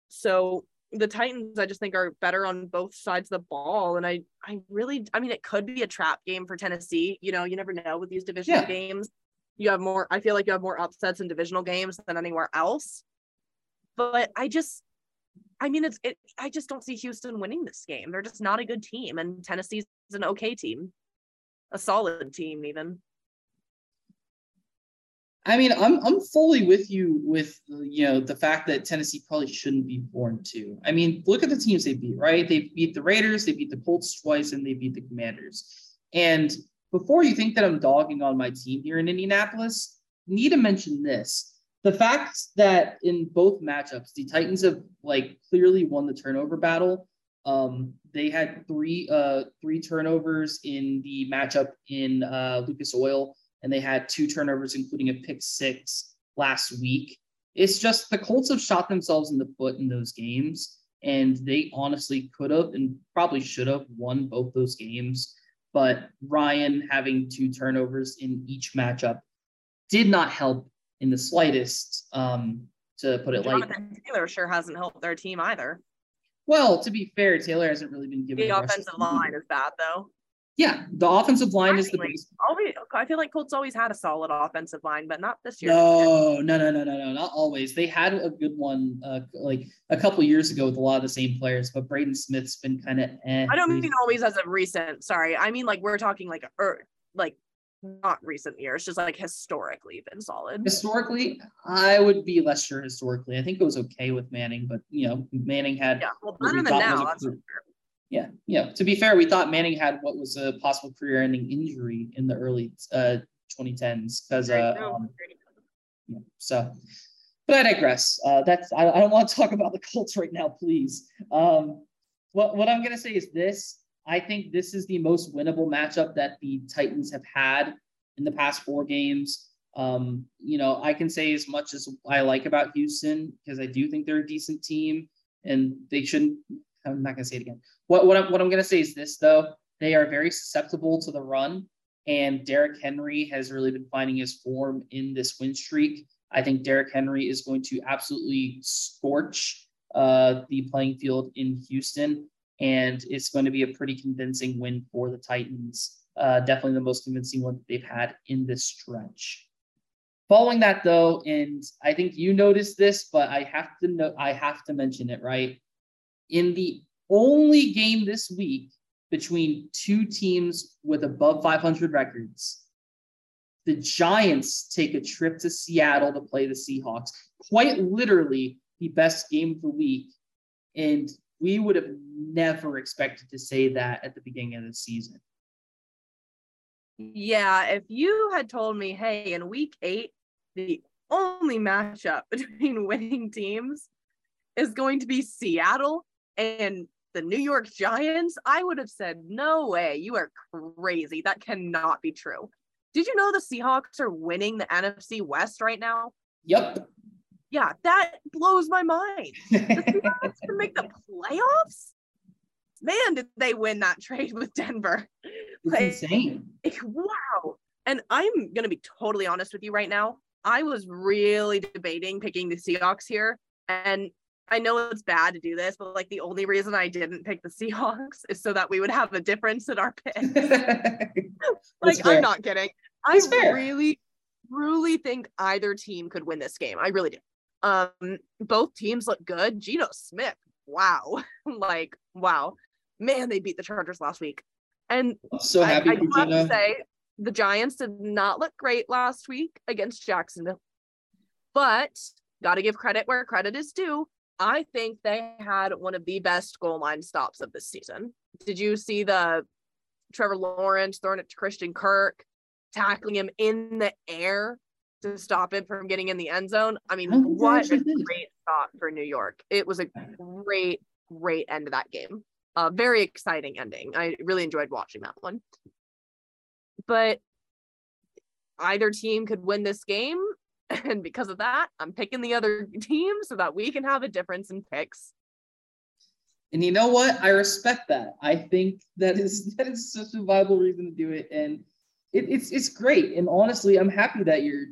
So the Titans, I just think, are better on both sides of the ball. And I, I really, I mean, it could be a trap game for Tennessee. You know, you never know with these divisional yeah. games. You have more, I feel like you have more upsets in divisional games than anywhere else. But I just, I mean, it's it. I just don't see Houston winning this game. They're just not a good team, and Tennessee's an okay team, a solid team even. I mean, I'm I'm fully with you with you know the fact that Tennessee probably shouldn't be born two. I mean, look at the teams they beat, right? They beat the Raiders, they beat the Colts twice, and they beat the Commanders. And before you think that I'm dogging on my team here in Indianapolis, need to mention this the fact that in both matchups the Titans have like clearly won the turnover battle. Um, they had three uh, three turnovers in the matchup in uh, Lucas Oil, and they had two turnovers, including a pick six last week. It's just the Colts have shot themselves in the foot in those games, and they honestly could have and probably should have won both those games. But Ryan having two turnovers in each matchup did not help in the slightest, um, to put it Jonathan like. Taylor sure hasn't helped their team either. Well, to be fair, Taylor hasn't really been given. The offensive line is bad though. Yeah, the offensive line is the. Always, I feel like Colts always had a solid offensive line, but not this year. No, no, no, no, no, no, not always. They had a good one, uh, like a couple years ago with a lot of the same players, but Braden Smith's been kind of. Eh, I don't mean always as of recent. Sorry, I mean like we're talking like er, like not recent years, just like historically been solid. Historically, I would be less sure historically. I think it was okay with Manning, but you know, Manning had yeah, well better than now. Yeah, yeah. To be fair, we thought Manning had what was a possible career-ending injury in the early uh, 2010s because uh, um, yeah, so. But I digress. Uh, that's I, I don't want to talk about the Colts right now, please. Um, what what I'm gonna say is this: I think this is the most winnable matchup that the Titans have had in the past four games. Um, you know, I can say as much as I like about Houston because I do think they're a decent team and they shouldn't. I'm not gonna say it again. What what I'm, what I'm gonna say is this though: they are very susceptible to the run, and Derrick Henry has really been finding his form in this win streak. I think Derrick Henry is going to absolutely scorch uh, the playing field in Houston, and it's going to be a pretty convincing win for the Titans. Uh, definitely the most convincing one that they've had in this stretch. Following that, though, and I think you noticed this, but I have to know, I have to mention it, right? In the only game this week between two teams with above 500 records, the Giants take a trip to Seattle to play the Seahawks. Quite literally, the best game of the week. And we would have never expected to say that at the beginning of the season. Yeah, if you had told me, hey, in week eight, the only matchup between winning teams is going to be Seattle and the New York Giants, I would have said, no way, you are crazy. That cannot be true. Did you know the Seahawks are winning the NFC West right now? Yep. Yeah, that blows my mind. The Seahawks can make the playoffs? Man, did they win that trade with Denver? Like, insane. wow. And I'm gonna be totally honest with you right now. I was really debating picking the Seahawks here. And I know it's bad to do this, but like the only reason I didn't pick the Seahawks is so that we would have a difference in our pick. like, I'm not kidding. I really, truly think either team could win this game. I really do. Um, both teams look good. Geno Smith, wow. like, wow. Man, they beat the Chargers last week. And I'm so happy I, I have to say the Giants did not look great last week against Jacksonville. But gotta give credit where credit is due. I think they had one of the best goal line stops of this season. Did you see the Trevor Lawrence throwing it to Christian Kirk, tackling him in the air to stop it from getting in the end zone? I mean, oh what a great stop for New York. It was a great, great end of that game. A very exciting ending. I really enjoyed watching that one. But either team could win this game and because of that, I'm picking the other team so that we can have a difference in picks. And you know what? I respect that. I think that is that is such a viable reason to do it, and it, it's it's great. And honestly, I'm happy that you're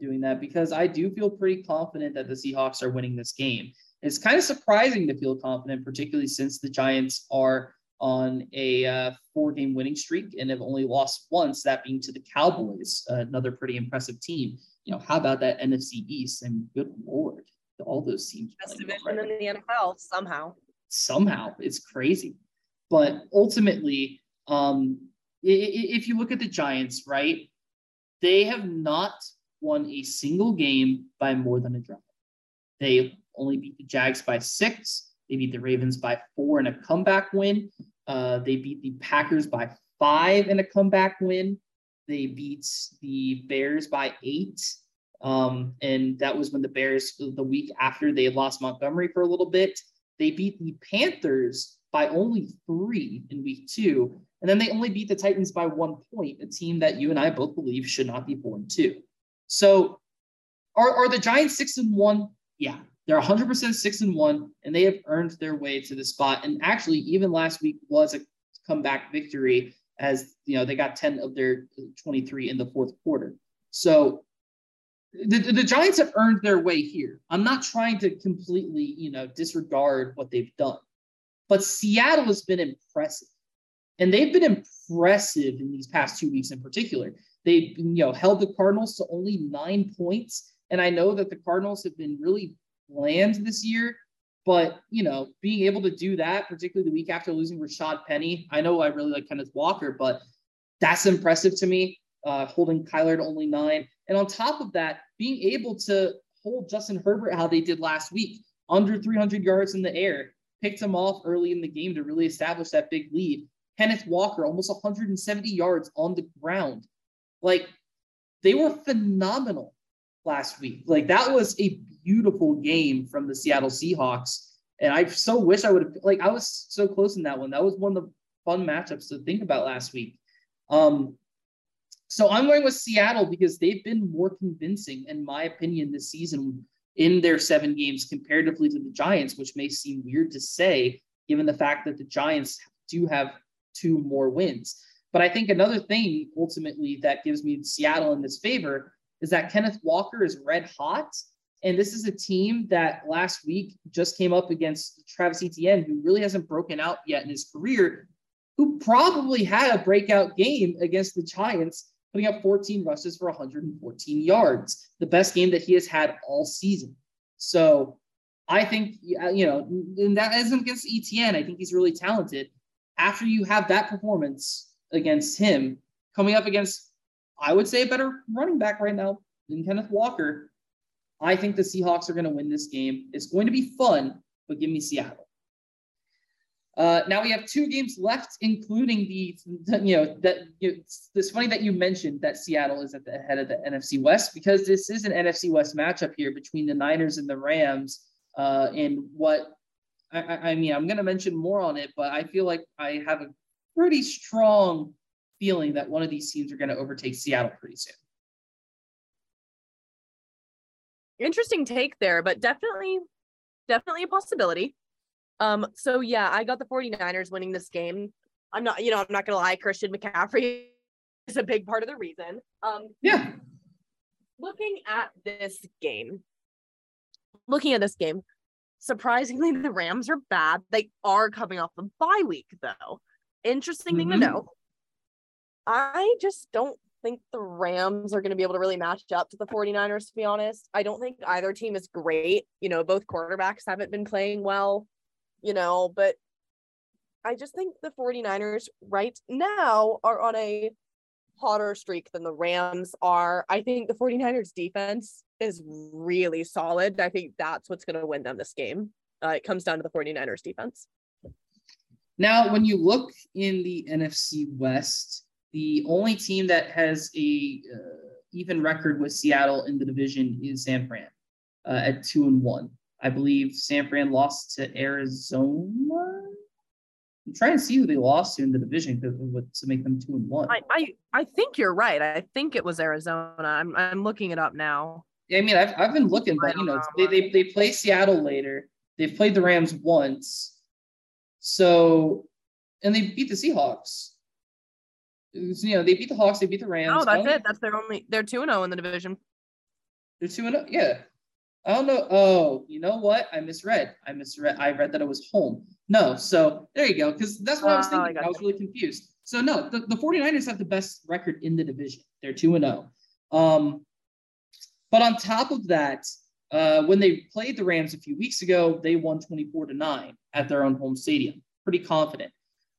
doing that because I do feel pretty confident that the Seahawks are winning this game. It's kind of surprising to feel confident, particularly since the Giants are on a uh, four-game winning streak and have only lost once, that being to the Cowboys, uh, another pretty impressive team you know, how about that NFC East? And good lord, all those teams. Best division in the NFL somehow. Somehow, it's crazy. But ultimately, um, if you look at the Giants, right, they have not won a single game by more than a drive. They only beat the Jags by six. They beat the Ravens by four in a comeback win. Uh, they beat the Packers by five in a comeback win. They beat the Bears by eight. Um, and that was when the Bears, the week after they lost Montgomery for a little bit, they beat the Panthers by only three in week two. And then they only beat the Titans by one point, a team that you and I both believe should not be four and two. So are, are the Giants six and one? Yeah, they're 100% six and one, and they have earned their way to the spot. And actually, even last week was a comeback victory as you know they got 10 of their 23 in the fourth quarter. So the, the Giants have earned their way here. I'm not trying to completely, you know, disregard what they've done. But Seattle has been impressive. And they've been impressive in these past two weeks in particular. They've you know held the Cardinals to only nine points. And I know that the Cardinals have been really bland this year, but you know, being able to do that, particularly the week after losing Rashaad Penny, I know I really like Kenneth Walker, but that's impressive to me. Uh, holding Kyler to only nine, and on top of that, being able to hold Justin Herbert how they did last week, under 300 yards in the air, picked him off early in the game to really establish that big lead. Kenneth Walker, almost 170 yards on the ground. Like they were phenomenal last week. Like that was a beautiful game from the Seattle Seahawks. And I so wish I would have like I was so close in that one. That was one of the fun matchups to think about last week. Um, So I'm going with Seattle because they've been more convincing, in my opinion, this season in their seven games comparatively to the Giants, which may seem weird to say, given the fact that the Giants do have two more wins. But I think another thing ultimately that gives me Seattle in this favor is that Kenneth Walker is red hot. And this is a team that last week just came up against Travis Etienne, who really hasn't broken out yet in his career, who probably had a breakout game against the Giants putting up 14 rushes for 114 yards, the best game that he has had all season. So I think, uh, you know, and that isn't against Etienne. I think he's really talented. After you have that performance against him, coming up against, I would say, a better running back right now than Kenneth Walker, I think the Seahawks are going to win this game. It's going to be fun, but give me Seattle. Uh, now we have two games left, including the, you know, that you know, it's funny that you mentioned that Seattle is at the head of the NFC West because this is an NFC West matchup here between the Niners and the Rams. Uh, and what I, I mean, I'm going to mention more on it, but I feel like I have a pretty strong feeling that one of these teams are going to overtake Seattle pretty soon. Interesting take there, but definitely, definitely a possibility. Um, so yeah, I got the 49ers winning this game. I'm not, you know, I'm not gonna lie, Christian McCaffrey is a big part of the reason. Um, yeah. Looking at this game, looking at this game, surprisingly, the Rams are bad. They are coming off the bye week, though. Interesting mm-hmm. thing to mm-hmm. know. I just don't think the Rams are going to be able to really match up to the 49ers, to be honest. I don't think either team is great. You know, both quarterbacks haven't been playing well you know, but I just think the 49ers right now are on a hotter streak than the Rams are. I think the 49ers defense is really solid. I think that's what's going to win them this game. Uh, it comes down to the 49ers defense. Now, when you look in the NFC West, the only team that has a uh, even record with Seattle in the division is San Fran uh, at two and one. I believe San Fran lost to Arizona. I'm trying to see who they lost to in the division to, to make them two and one. I, I, I think you're right. I think it was Arizona. I'm I'm looking it up now. Yeah, I mean I've, I've been looking, but you know, know they, they they play Seattle later. They've played the Rams once, so and they beat the Seahawks. Was, you know, they beat the Hawks, they beat the Rams. Oh, that's it. That's their only. They're two and zero oh in the division. They're two and zero. Yeah. I don't know. Oh, you know what? I misread. I misread. I read that it was home. No. So there you go. Because that's what I was ah, thinking. I, I was really confused. So no, the, the 49ers have the best record in the division. They're 2 and 0. Um, but on top of that, uh, when they played the Rams a few weeks ago, they won 24 to 9 at their own home stadium. Pretty confident.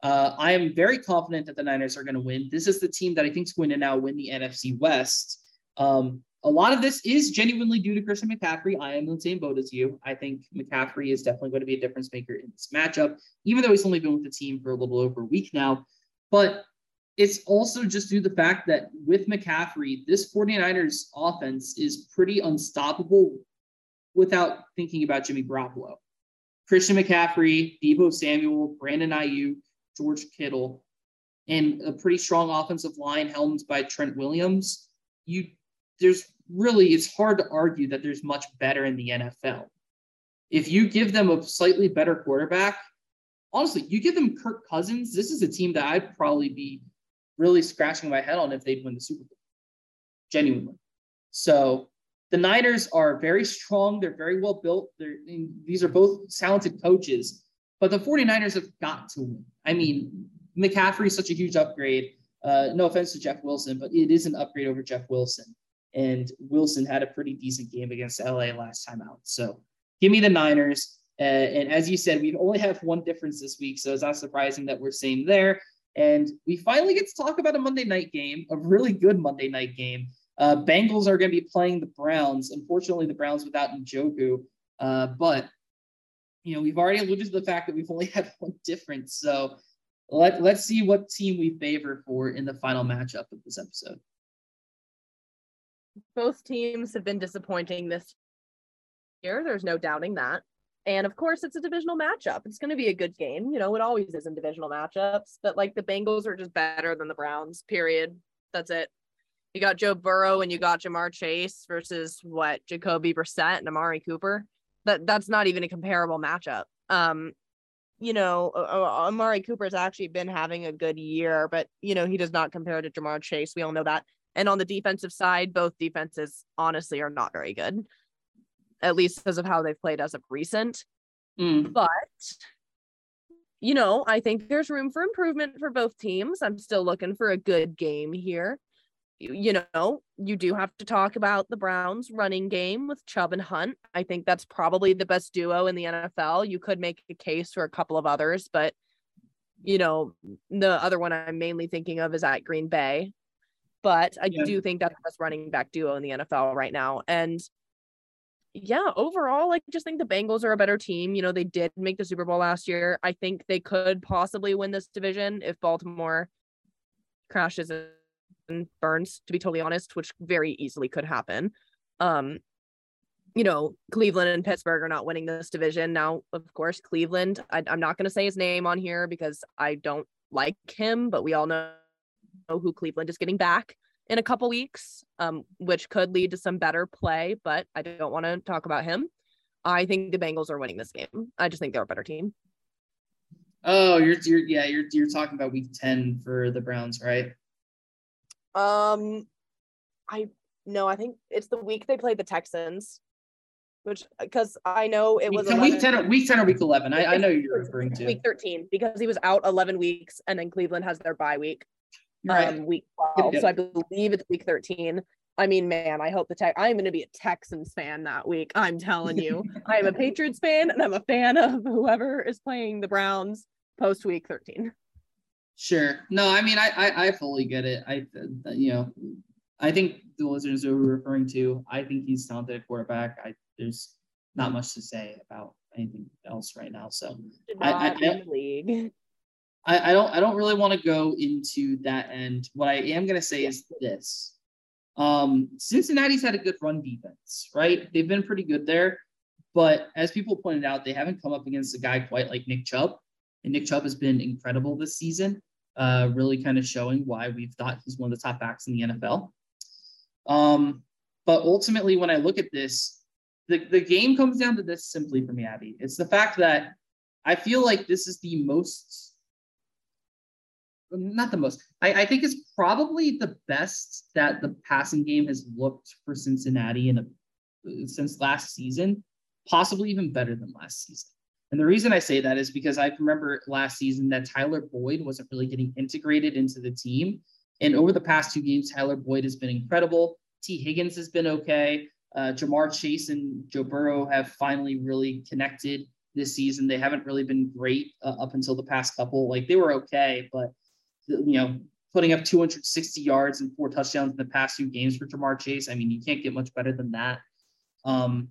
Uh, I am very confident that the Niners are going to win. This is the team that I think is going to now win the NFC West. Um, a lot of this is genuinely due to Christian McCaffrey. I am in the same boat as you. I think McCaffrey is definitely going to be a difference maker in this matchup, even though he's only been with the team for a little over a week now. But it's also just due to the fact that with McCaffrey, this 49ers offense is pretty unstoppable without thinking about Jimmy Garoppolo. Christian McCaffrey, Deebo Samuel, Brandon Aiyuk, George Kittle, and a pretty strong offensive line helmed by Trent Williams. You there's really, it's hard to argue that there's much better in the NFL. If you give them a slightly better quarterback, honestly, you give them Kirk Cousins, this is a team that I'd probably be really scratching my head on if they'd win the Super Bowl. Genuinely. So the Niners are very strong. They're very well built. They're, these are both talented coaches, but the 49ers have got to win. I mean, McCaffrey is such a huge upgrade. Uh, no offense to Jeff Wilson, but it is an upgrade over Jeff Wilson. And Wilson had a pretty decent game against LA last time out. So give me the Niners. Uh, and as you said, we only have one difference this week. So it's not surprising that we're same there. And we finally get to talk about a Monday night game, a really good Monday night game. Uh, Bengals are going to be playing the Browns. Unfortunately, the Browns without Njoku. Uh, but, you know, we've already alluded to the fact that we've only had one difference. So let, let's see what team we favor for in the final matchup of this episode both teams have been disappointing this year. There's no doubting that. And of course, it's a divisional matchup. It's going to be a good game. You know, it always is in divisional matchups, but like the Bengals are just better than the Browns, period. That's it. You got Joe Burrow and you got Ja'Marr Chase versus what Jacoby Brissett and Amari Cooper. That that's not even a comparable matchup. Um, you know, Amari Cooper's actually been having a good year, but you know he does not compare to Ja'Marr Chase. We all know that. And on the defensive side, both defenses honestly are not very good, at least because of how they've played as of recent. Mm. But you know, I think there's room for improvement for both teams. I'm still looking for a good game here. You, know, you do have to talk about the Browns running game with Chubb and Hunt. I think that's probably the best duo in the NFL. You could make a case for a couple of others, but you know, the other one I'm mainly thinking of is at Green Bay. But I yeah. do think that's the best running back duo in the NFL right now. And yeah, overall, I just think the Bengals are a better team. You know, they did make the Super Bowl last year. I think they could possibly win this division if Baltimore crashes burns, to be totally honest, which very easily could happen. Um, you know, Cleveland and Pittsburgh are not winning this division. Now, of course, Cleveland, I, I'm not going to say his name on here because I don't like him, but we all know who Cleveland is getting back in a couple weeks, um, which could lead to some better play, but I don't want to talk about him. I think the Bengals are winning this game. I just think they're a better team. Oh, you're, you're yeah, you're you're talking about week 10 for the Browns, right? Um I no, I think it's the week they played the Texans. Which because I know it was week 10, week 10 or week 11. I, I know you're referring to week 13 because he was out 11 weeks and then Cleveland has their bye week right. um, week 12. Yep. So I believe it's week 13. I mean, man, I hope the tech. I'm going to be a Texans fan that week. I'm telling you, I am a Patriots fan, and I'm a fan of whoever is playing the Browns post week 13. Sure. No, I mean, I, I, I fully get it. I, you know, I think the listeners who we're referring to, I think he's talented quarterback. I there's not much to say about anything else right now. So I, I, I, league. I, I don't I don't really want to go into that end. What I am gonna say is this. Um, Cincinnati's had a good run defense, right? They've been pretty good there. But as people pointed out, they haven't come up against a guy quite like Nick Chubb. And Nick Chubb has been incredible this season, uh, really kind of showing why we've thought he's one of the top backs in the NFL. Um, but ultimately, when I look at this, the, the game comes down to this simply for me, Abby. It's the fact that I feel like this is the most not the most. I, I think it's probably the best that the passing game has looked for Cincinnati in a, since last season, possibly even better than last season. And the reason I say that is because I remember last season that Tyler Boyd wasn't really getting integrated into the team. And over the past two games, Tyler Boyd has been incredible. Tee Higgins has been okay. Uh, Ja'Marr Chase and Joe Burrow have finally really connected this season. They haven't really been great uh, up until the past couple. Like they were okay, but you know, putting up 260 yards and four touchdowns in the past few games for Ja'Marr Chase. I mean, you can't get much better than that. Um,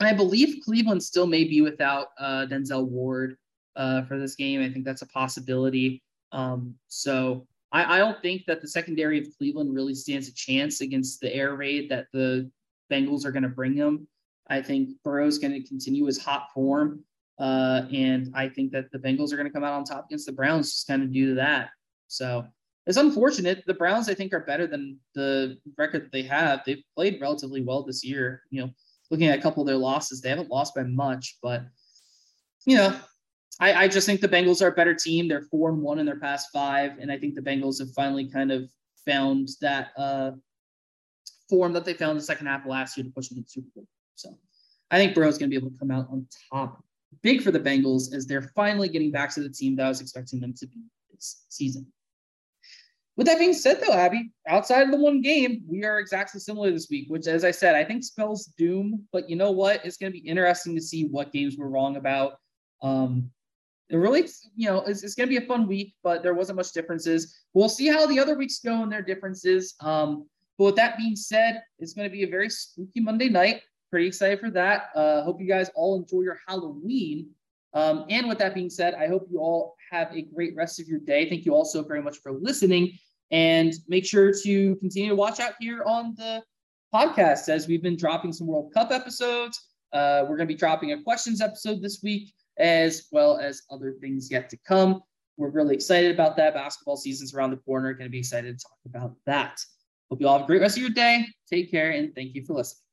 I believe Cleveland still may be without uh, Denzel Ward uh, for this game. I think that's a possibility. Um, so I, I, don't think that the secondary of Cleveland really stands a chance against the air raid that the Bengals are going to bring them. I think Burrow's going to continue his hot form. Uh, and I think that the Bengals are going to come out on top against the Browns just kind of due to that. So it's unfortunate. The Browns, I think, are better than the record that they have. They've played relatively well this year. You know, looking at a couple of their losses, they haven't lost by much, but you know, I, I just think the Bengals are a better team. They're four and one in their past five, and I think the Bengals have finally kind of found that uh, form that they found in the second half of last year to push them to the Super Bowl. So I think Burrow's going to be able to come out on top big for the Bengals as they're finally getting back to the team that I was expecting them to be this season. With that being said, though, Abby, outside of the one game, we are exactly similar this week, which, as I said, I think spells doom. But you know what? It's going to be interesting to see what games we're wrong about. Um, it really, you know, it's, it's going to be a fun week, but there wasn't much differences. We'll see how the other weeks go and their differences. Um, but with that being said, it's going to be a very spooky Monday night pretty excited for that. Uh, hope you guys all enjoy your Halloween. Um, and with that being said, I hope you all have a great rest of your day. Thank you all so very much for listening. And make sure to continue to watch out here on the podcast as we've been dropping some World Cup episodes. Uh, we're going to be dropping a questions episode this week, as well as other things yet to come. We're really excited about that. Basketball season's around the corner. Going to be excited to talk about that. Hope you all have a great rest of your day. Take care and thank you for listening.